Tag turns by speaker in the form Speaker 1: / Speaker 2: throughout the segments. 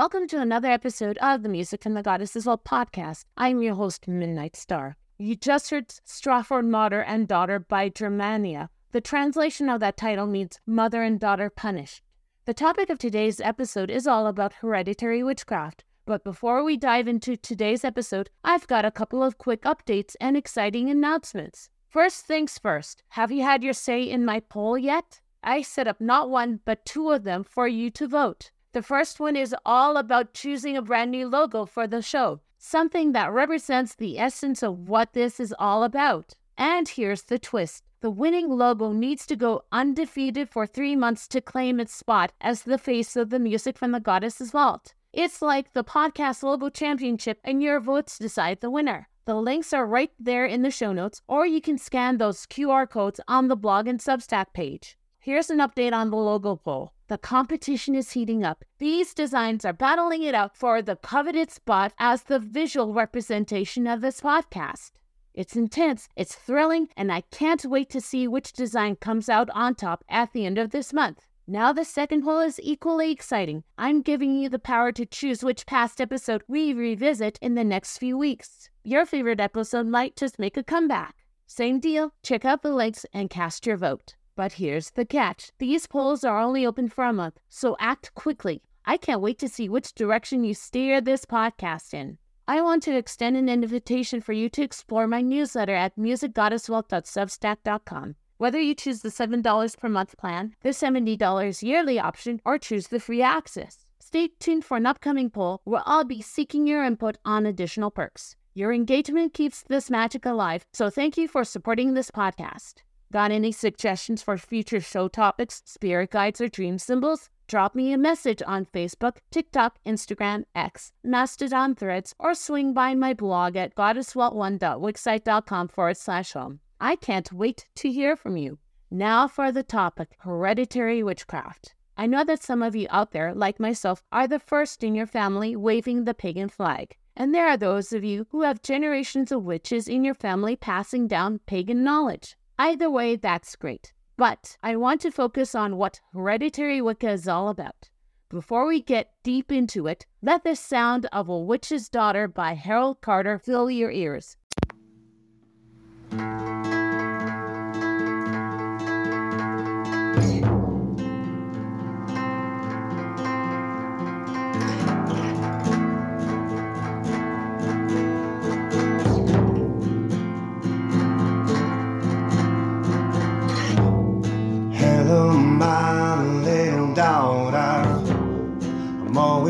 Speaker 1: Welcome to another episode of the Music from the Goddesses Vault podcast. I'm your host, Midnight Star. You just heard Straffad Mother and Daughter by Germarna. The translation of that title means Mother and Daughter Punished. The topic of today's episode is all about hereditary witchcraft. But before we dive into today's episode, I've got a couple of quick updates and exciting announcements. First things first, have you had your say in my poll yet? I set up not one, but two of them for you to vote. The first one is all about choosing a brand new logo for the show, something that represents the essence of what this is all about. And here's the twist the winning logo needs to go undefeated for three months to claim its spot as the face of the music from the Goddess's Vault. It's like the podcast logo championship, and your votes decide the winner. The links are right there in the show notes, or you can scan those QR codes on the blog and Substack page. Here's an update on the logo poll. The competition is heating up. These designs are battling it out for the coveted spot as the visual representation of this podcast. It's intense, it's thrilling, and I can't wait to see which design comes out on top at the end of this month. Now the second poll is equally exciting. I'm giving you the power to choose which past episode we revisit in the next few weeks. Your favorite episode might just make a comeback. Same deal, check out the links and cast your vote. But here's the catch these polls are only open for a month, so act quickly. I can't wait to see which direction you steer this podcast in. I want to extend an invitation for you to explore my newsletter at musicgoddessvault.substack.com. Whether you choose the $7 per month plan, the $70 yearly option, or choose the free access. Stay tuned for an upcoming poll where I'll be seeking your input on additional perks. Your engagement keeps this magic alive, so thank you for supporting this podcast. Got any suggestions for future show topics, spirit guides, or dream symbols? Drop me a message on Facebook, TikTok, Instagram, X, Mastodon threads, or swing by my blog at goddessvault1.wixsite.com forward slash home. I can't wait to hear from you. Now for the topic hereditary witchcraft. I know that some of you out there, like myself, are the first in your family waving the pagan flag. And there are those of you who have generations of witches in your family passing down pagan knowledge. Either way, that's great. But I want to focus on what hereditary Wicca is all about. Before we get deep into it, let the sound of A Witch's Daughter by Harold Carter fill your ears.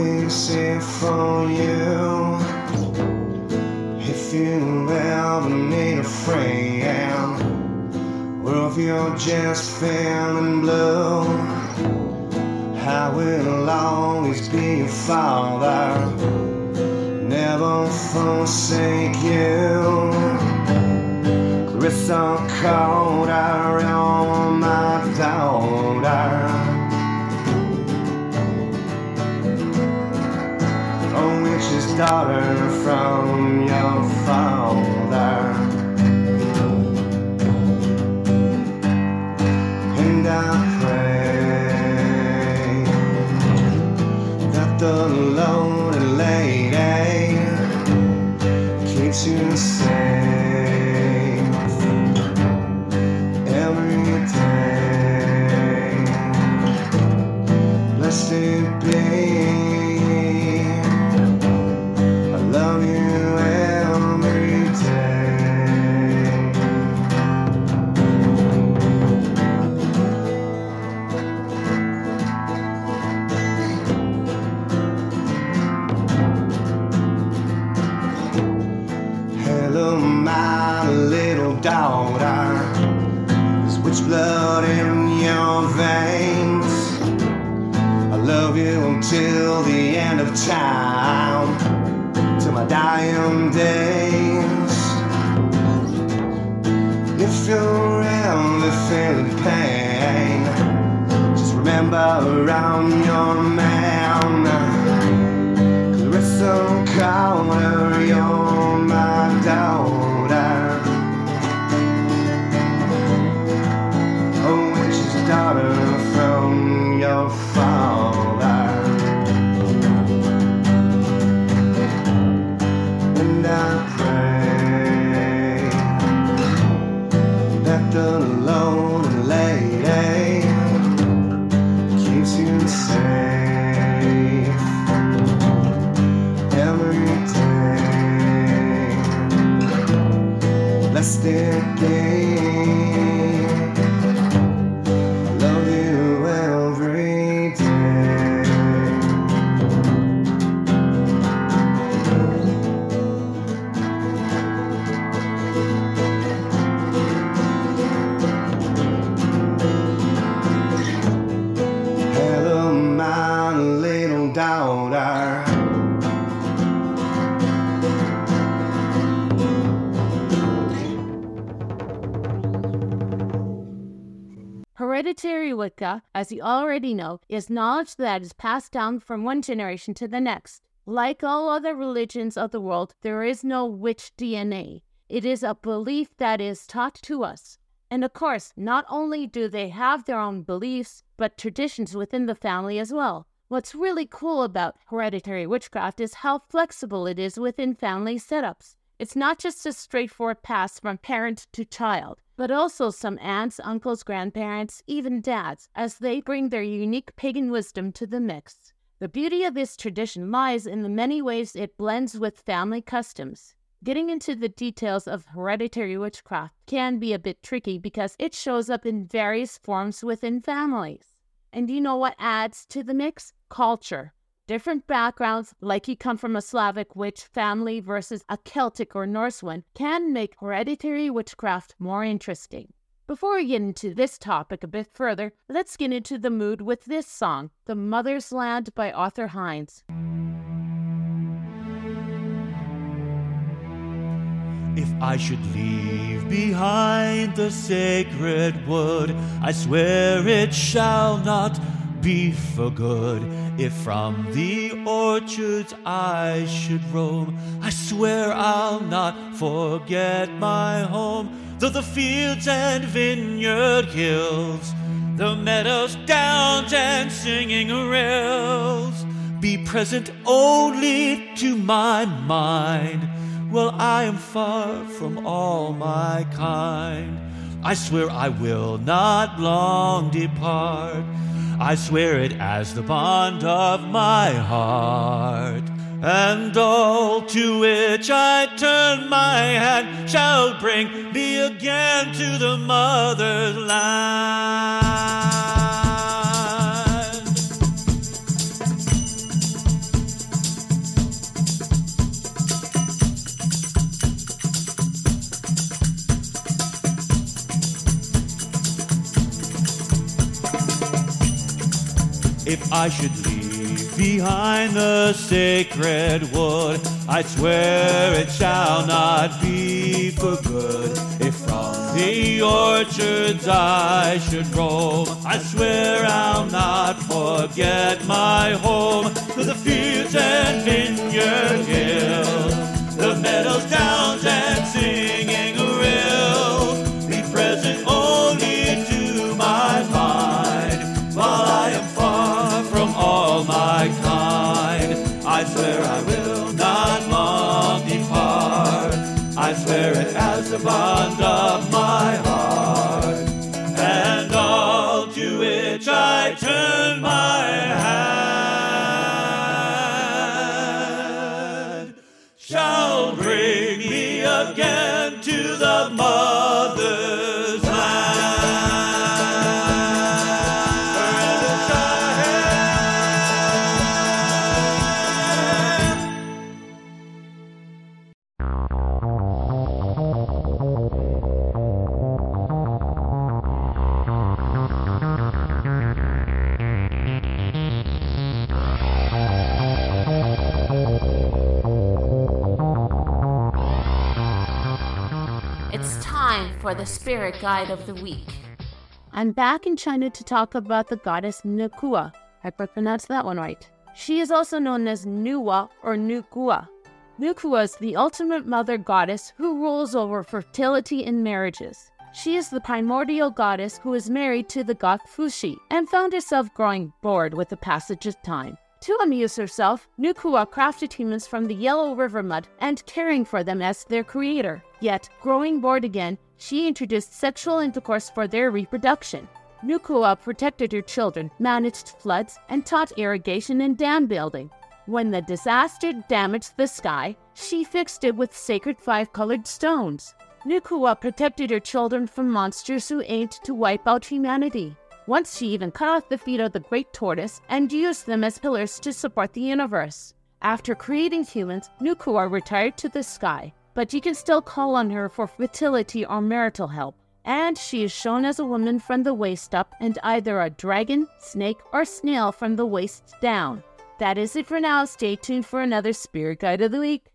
Speaker 2: Always here for you. If you ever need a friend, or if you're just feeling blue, I will always be your father. Never forsake you. Clarissa Carter, you're my daughter from your father. And I pray that the lonely lady keeps you safe you
Speaker 1: as you already know, is knowledge that is passed down from one generation to the next. Like all other religions of the world, there is no witch DNA. It is a belief that is taught to us. And of course, not only do they have their own beliefs, but traditions within the family as well. What's really cool about hereditary witchcraft is how flexible it is within family setups. It's not just a straightforward pass from parent to child, but also some aunts, uncles, grandparents, even dads, as they bring their unique pagan wisdom to the mix. The beauty of this tradition lies in the many ways it blends with family customs. Getting into the details of hereditary witchcraft can be a bit tricky because it shows up in various forms within families. And you know what adds to the mix? Culture. Different backgrounds, like you come from a Slavic witch family versus a Celtic or Norse one, can make hereditary witchcraft more interesting. Before we get into this topic a bit further, let's get into the mood with this song, The Mother's Land by Arthur Hinds.
Speaker 3: If I should leave behind the sacred wood, I swear it shall not be for good. If from the orchards I should roam, I swear I'll not forget my home. Though the fields and vineyard hills, the meadows, downs, and singing rills be present only to my mind. Well, I am far from all my kind. I swear I will not long depart. I swear it as the bond of my heart. And all to which I turn my hand shall bring me again to the mother's I should leave behind the sacred wood, I swear it shall not be for good. If from the orchards I should roam, I swear I'll not forget my home. To the fields and vineyard hills, the meadows, downs, and singing it
Speaker 1: for the spirit guide of the week. I'm back in China to talk about the goddess Nukua. I pronounced that one right. She is also known as Nuwa or Nukua. Nukua is the ultimate mother goddess who rules over fertility in marriages. She is the primordial goddess who is married to the god Fuxi and found herself growing bored with the passage of time. To amuse herself, Nukua crafted humans from the yellow river mud and caring for them as their creator. Yet, growing bored again, she introduced sexual intercourse for their reproduction. Nukua protected her children, managed floods, and taught irrigation and dam building. When the disaster damaged the sky, she fixed it with sacred five colored stones. Nukua protected her children from monsters who aimed to wipe out humanity. Once she even cut off the feet of the great tortoise and used them as pillars to support the universe. After creating humans, Nukua retired to the sky, but you can still call on her for fertility or marital help. And she is shown as a woman from the waist up and either a dragon, snake, or snail from the waist down. That is it for now. Stay tuned for another Spirit Guide of the Week.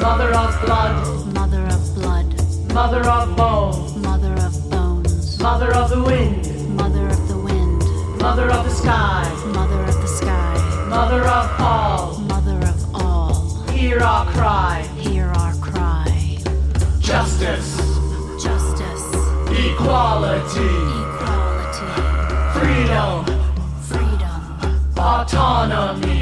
Speaker 4: Mother of blood, mother of blood,
Speaker 5: mother of
Speaker 4: bone,
Speaker 5: mother of bones,
Speaker 4: mother of the wind,
Speaker 5: mother of the wind,
Speaker 4: mother of the sky,
Speaker 5: mother of the sky,
Speaker 4: mother of all.
Speaker 5: mother of all.
Speaker 4: Hear our cry,
Speaker 5: Hear our cry.
Speaker 4: justice,
Speaker 5: Justice,
Speaker 4: equality,
Speaker 5: equality,
Speaker 4: freedom,
Speaker 5: freedom,
Speaker 4: autonomy.
Speaker 5: autonomy.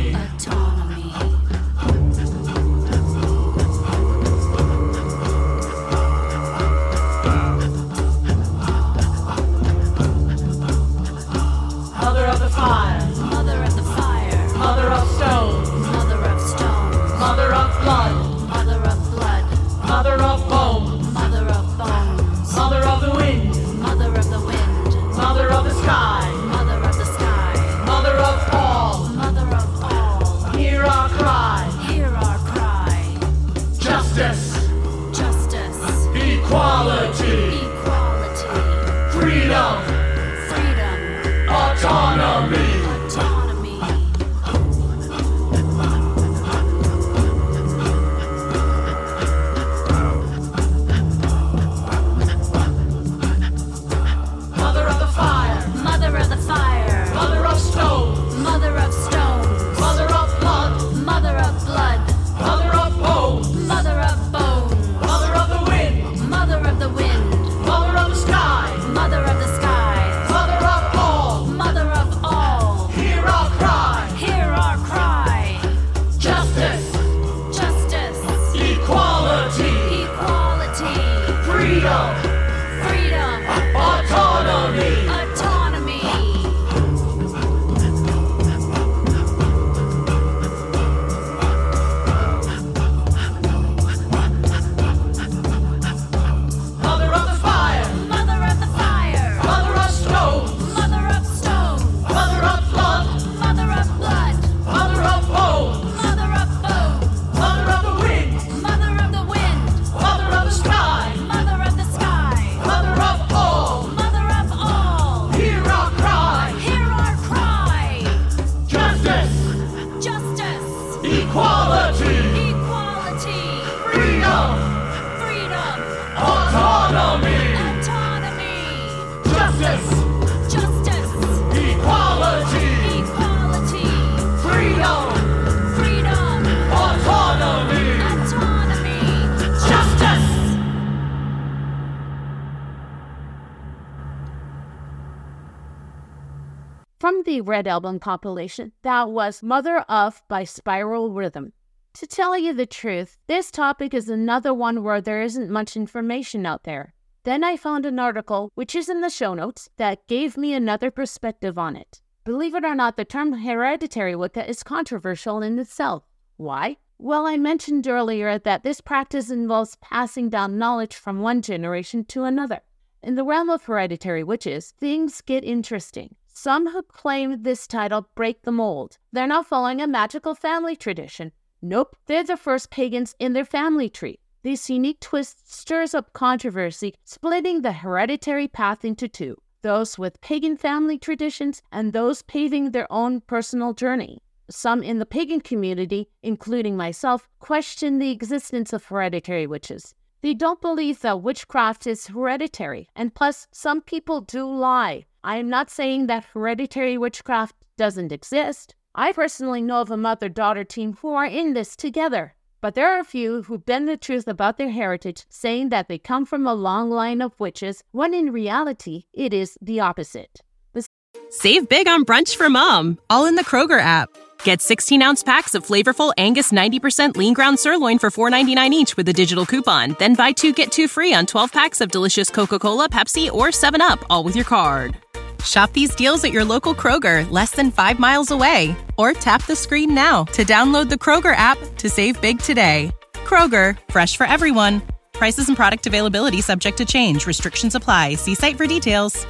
Speaker 1: From the Red Album compilation, that was Mother of by Spiral Rhythm. To tell you the truth, this topic is another one where there isn't much information out there. Then I found an article, which is in the show notes, that gave me another perspective on it. Believe it or not, the term hereditary Wicca is controversial in itself. Why? Well, I mentioned earlier that this practice involves passing down knowledge from one generation to another. In the realm of hereditary witches, things get interesting. Some who claim this title break the mold. They're not following a magical family tradition. Nope, they're the first pagans in their family tree. This unique twist stirs up controversy, splitting the hereditary path into two those with pagan family traditions and those paving their own personal journey. Some in the pagan community, including myself, question the existence of hereditary witches. They don't believe that witchcraft is hereditary, and plus, some people do lie. I am not saying that hereditary witchcraft doesn't exist. I personally know of a mother daughter team who are in this together. But there are a few who bend the truth about their heritage, saying that they come from a long line of witches, when in reality, it is the opposite. The
Speaker 6: Save big on brunch for mom, all in the Kroger app. Get 16 ounce packs of flavorful Angus 90% lean ground sirloin for $4.99 each with a digital coupon. Then buy two get two free on 12 packs of delicious Coca Cola, Pepsi, or 7UP, all with your card. Shop these deals at your local Kroger, less than five miles away. Or tap the screen now to download the Kroger app to save big today. Kroger, fresh for everyone. Prices and product availability subject to change. Restrictions apply. See site for details.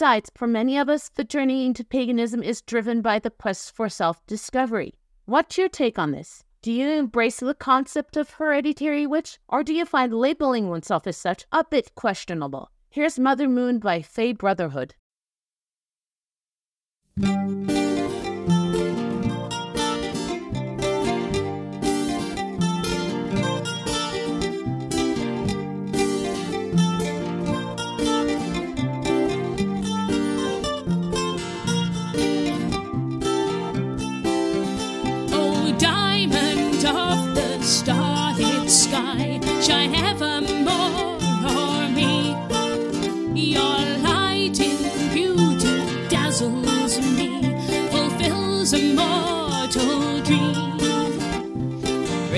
Speaker 1: Besides, for many of us, the journey into paganism is driven by the quest for self discovery. What's your take on this? Do you embrace the concept of hereditary witch, or do you find labeling oneself as such a bit questionable? Here's Mother Moon by Fay Brotherhood.
Speaker 7: Oh, diamond of the starlit sky, shine evermore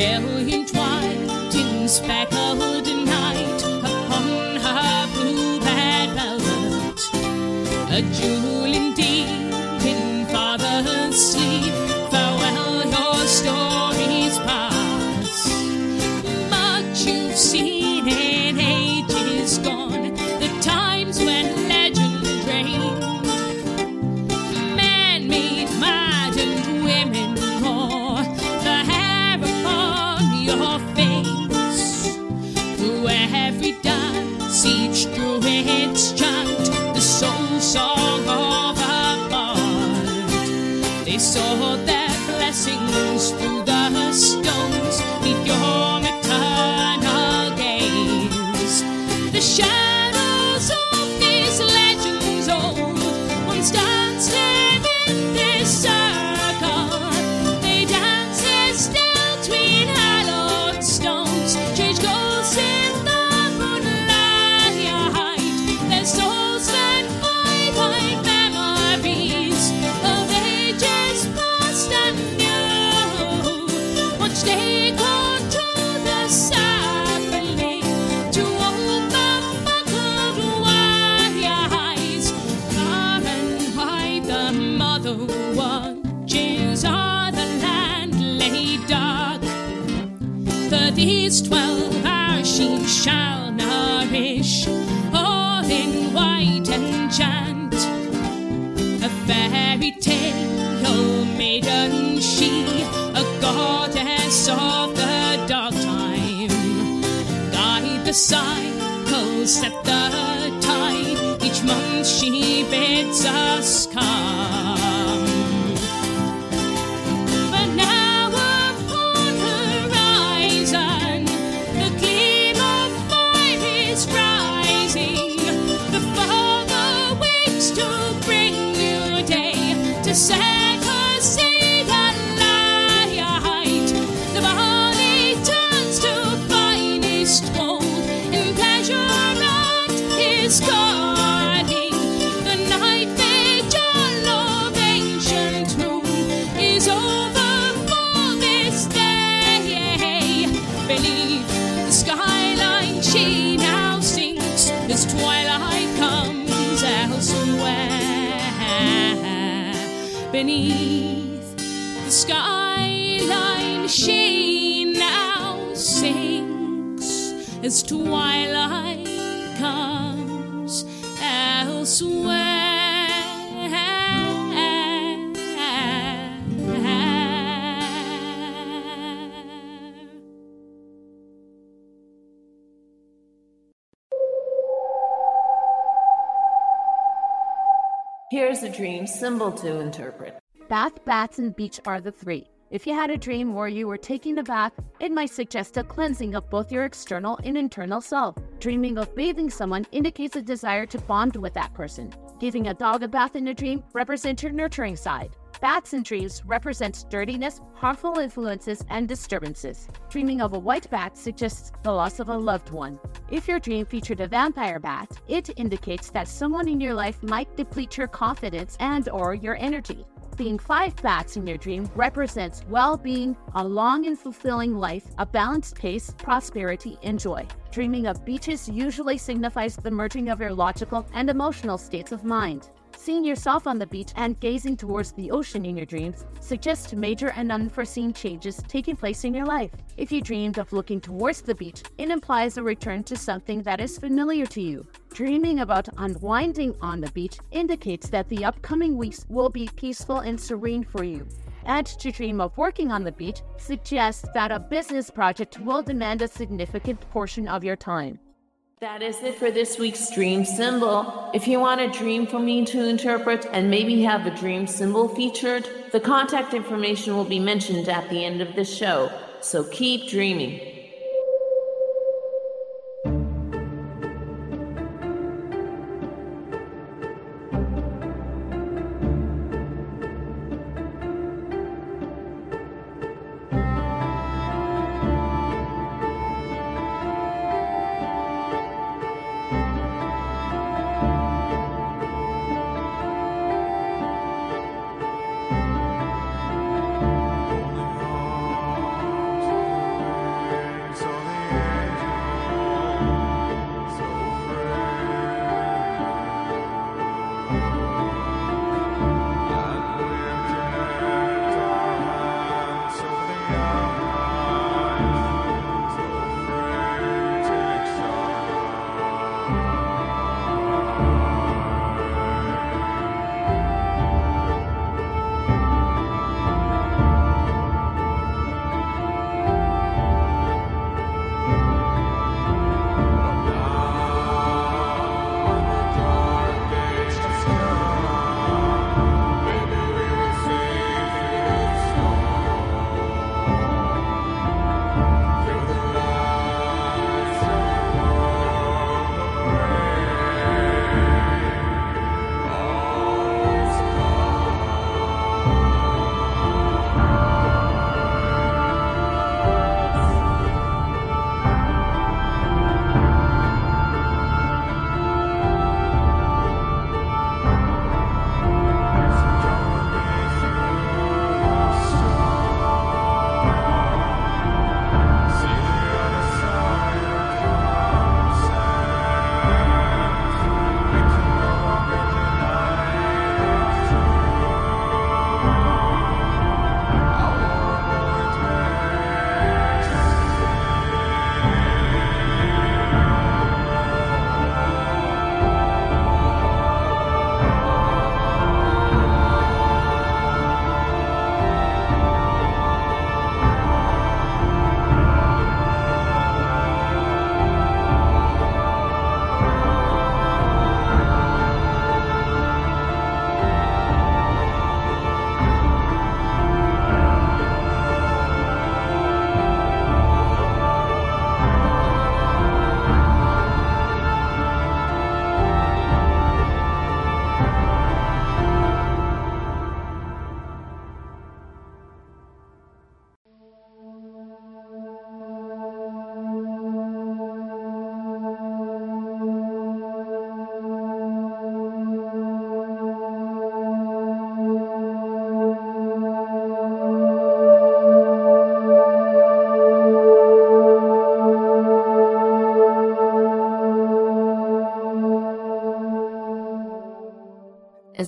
Speaker 7: Brilliant white in speckled night upon her blue red velvet. A jewel the watches o'er the land laid dark. For these twelve hours she shall nourish, all in white and enchant. A fairy tale maiden she, a goddess of the dark time. Guide the cycles, set the tide, each month she bids us come. As twilight comes elsewhere.
Speaker 8: Here's a dream symbol to interpret.
Speaker 1: Bath, bats, and beach are the three. If you had a dream where you were taking a bath, it might suggest a cleansing of both your external and internal self. Dreaming of bathing someone indicates a desire to bond with that person. Giving a dog a bath in a dream represents your nurturing side. Bats in dreams represent dirtiness, harmful influences, and disturbances. Dreaming of a white bat suggests the loss of a loved one. If your dream featured a vampire bat, it indicates that someone in your life might deplete your confidence and or your energy. Seeing five bats in your dream represents well-being, a long and fulfilling life, a balanced pace, prosperity, and joy. Dreaming of beaches usually signifies the merging of your logical and emotional states of mind. Seeing yourself on the beach and gazing towards the ocean in your dreams suggests major and unforeseen changes taking place in your life. If you dreamed of looking towards the beach, it implies a return to something that is familiar to you. Dreaming about unwinding on the beach indicates that the upcoming weeks will be peaceful and serene for you. And to dream of working on the beach suggests that a business project will demand a significant portion of your time.
Speaker 8: That is it for this week's dream symbol. If you want a dream for me to interpret and maybe have a dream symbol featured, the contact information will be mentioned at the end of the show. So keep dreaming.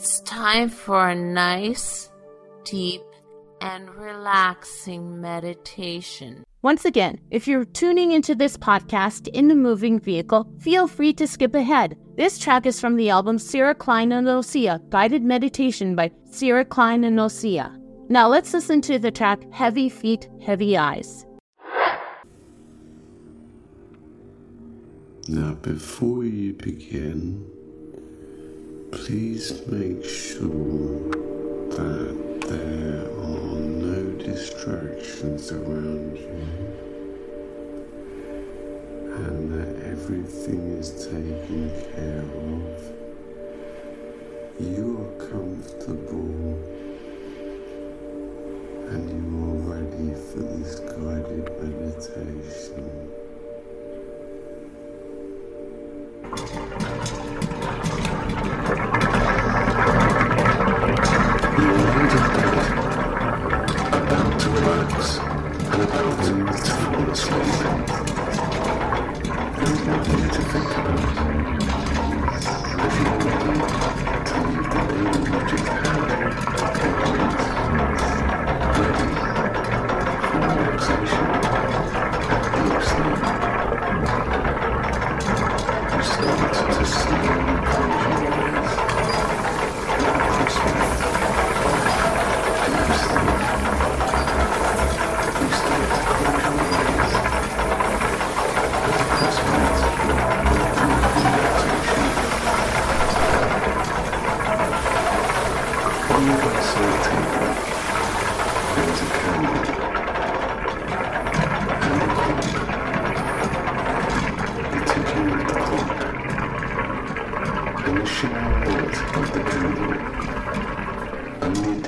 Speaker 8: It's time for a nice, deep, and relaxing meditation.
Speaker 1: Once again, if you're tuning into this podcast in the moving vehicle, feel free to skip ahead. This track is from the album Sarah Klein and Ossia Guided Meditation by Sarah Klein and Ossia. Now let's listen to the track Heavy Feet, Heavy Eyes.
Speaker 9: Now, before you begin, Please make sure that there are no distractions around you and that everything is taken care of. You are comfortable and you are ready for this guided meditation.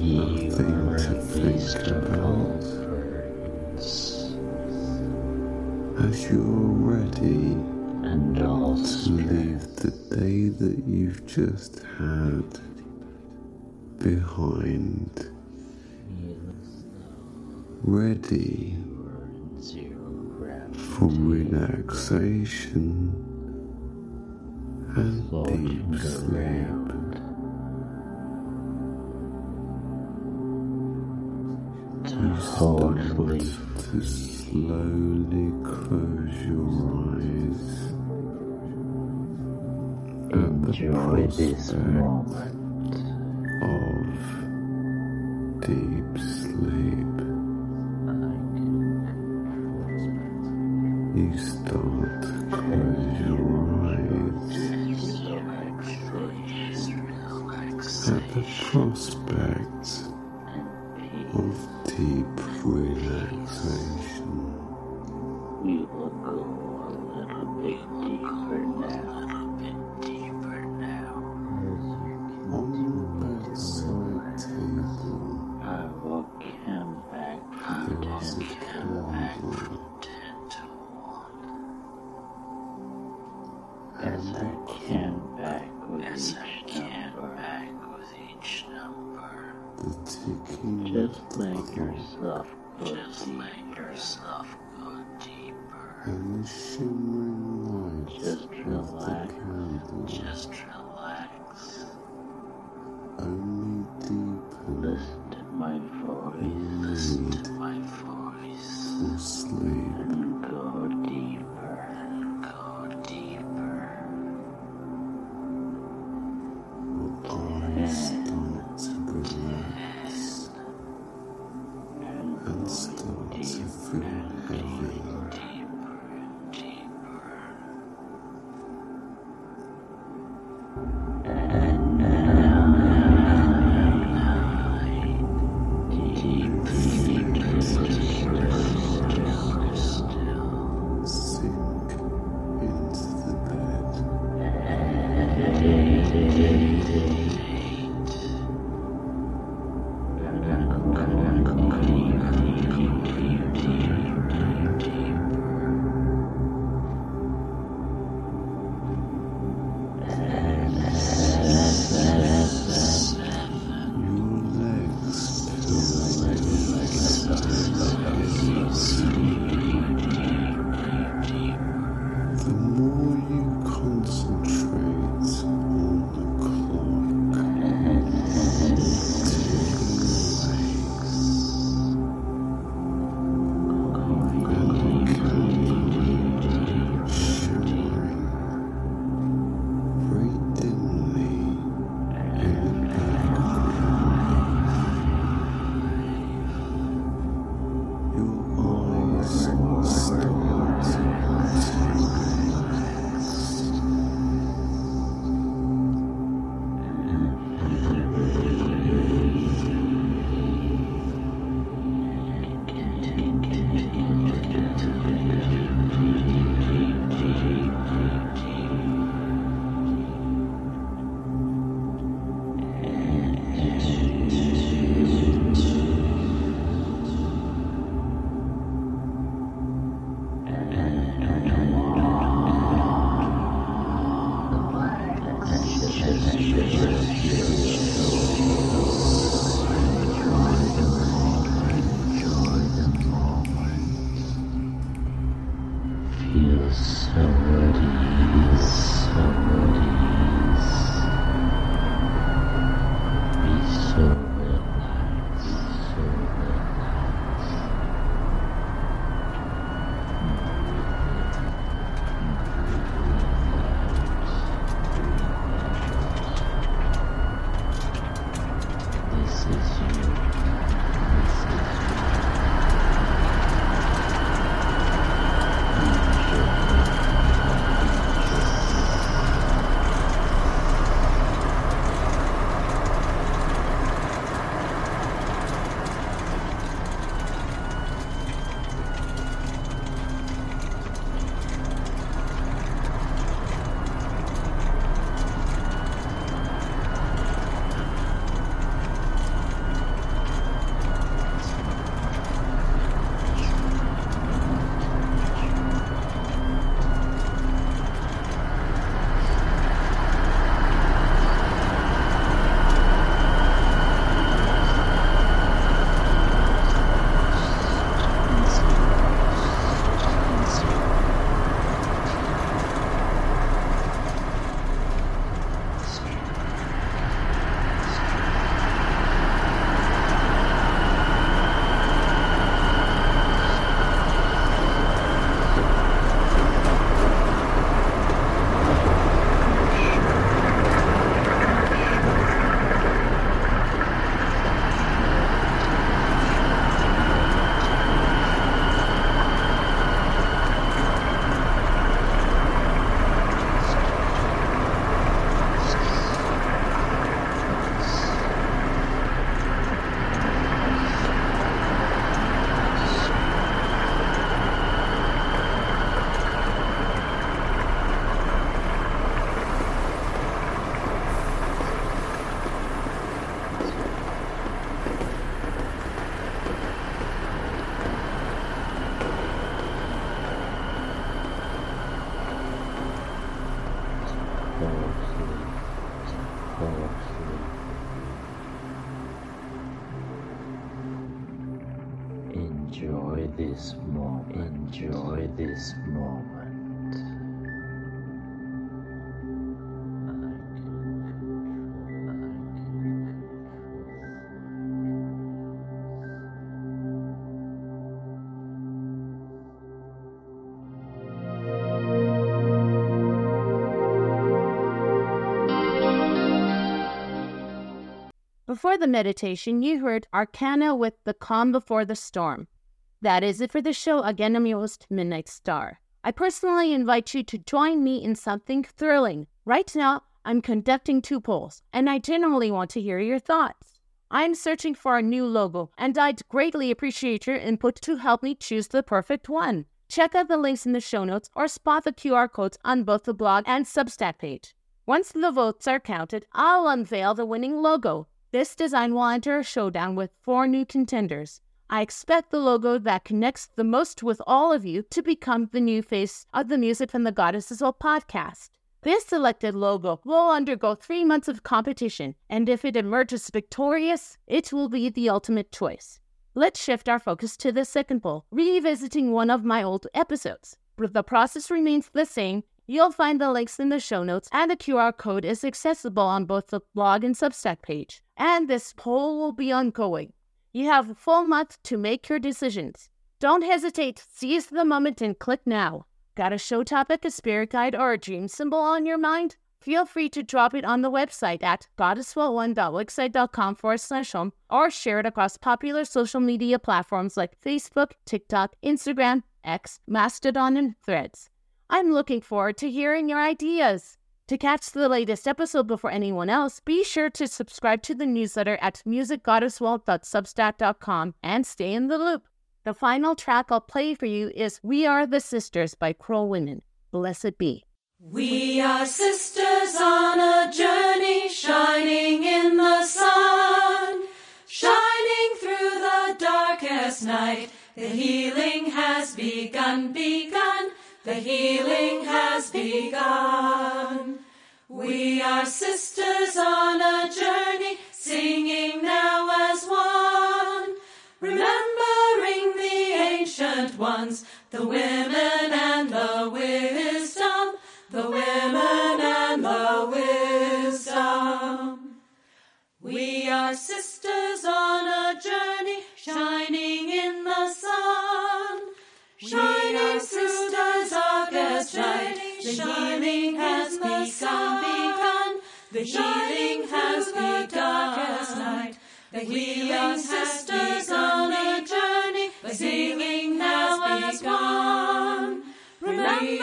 Speaker 9: nothing to think about. As you're ready to leave the day that you've just had behind, ready for relaxation and deep sleep. cold. To slowly close your eyes.
Speaker 10: Enjoy this moment
Speaker 9: of deep. sleep.
Speaker 1: Before the meditation, you heard Arcana with The Calm Before the Storm. That is it for the show. Again, I'm your host, Midnight Star. I personally invite you to join me in something thrilling. Right now, I'm conducting two polls, and I generally want to hear your thoughts. I'm searching for a new logo, and I'd greatly appreciate your input to help me choose the perfect one. Check out the links in the show notes or spot the QR codes on both the blog and Substack page. Once the votes are counted, I'll unveil the winning logo. This design will enter a showdown with four new contenders. I expect the logo that connects the most with all of you to become the new face of the Music from the Goddess' Vault podcast. This selected logo will undergo three months of competition, and if it emerges victorious, it will be the ultimate choice. Let's shift our focus to the second poll, revisiting one of my old episodes. The process remains the same. You'll find the links in the show notes, and the QR code is accessible on both the blog and Substack page. And this poll will be ongoing. You have a full month to make your decisions. Don't hesitate, seize the moment and click now. Got a show topic, a spirit guide, or a dream symbol on your mind? Feel free to drop it on the website at goddessvault1.wixsite.com forward slash home or share it across popular social media platforms like Facebook, TikTok, Instagram, X, Mastodon, and Threads. I'm looking forward to hearing your ideas. To catch the latest episode before anyone else, be sure to subscribe to the newsletter at musicgoddessvault.substack.com and stay in the loop. The final track I'll play for you is We Are the Sisters by Crow Women. Blessed be.
Speaker 11: We are sisters on a journey, shining in the sun, shining through the darkest night. The healing has begun, begun. The healing has begun. We are sisters on a journey, singing now as one, remembering the ancient ones, the women and the wisdom. the women and the wisdom. We are sisters on a journey, shining in begun, begun. The healing has begun. Darkest night. The healing sisters on a journey. The singing has begun. Remembering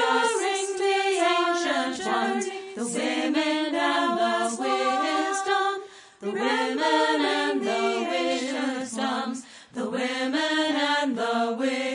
Speaker 11: the ancient ones, the women and the wisdom, the women and the wisdoms, the women and the wisdom.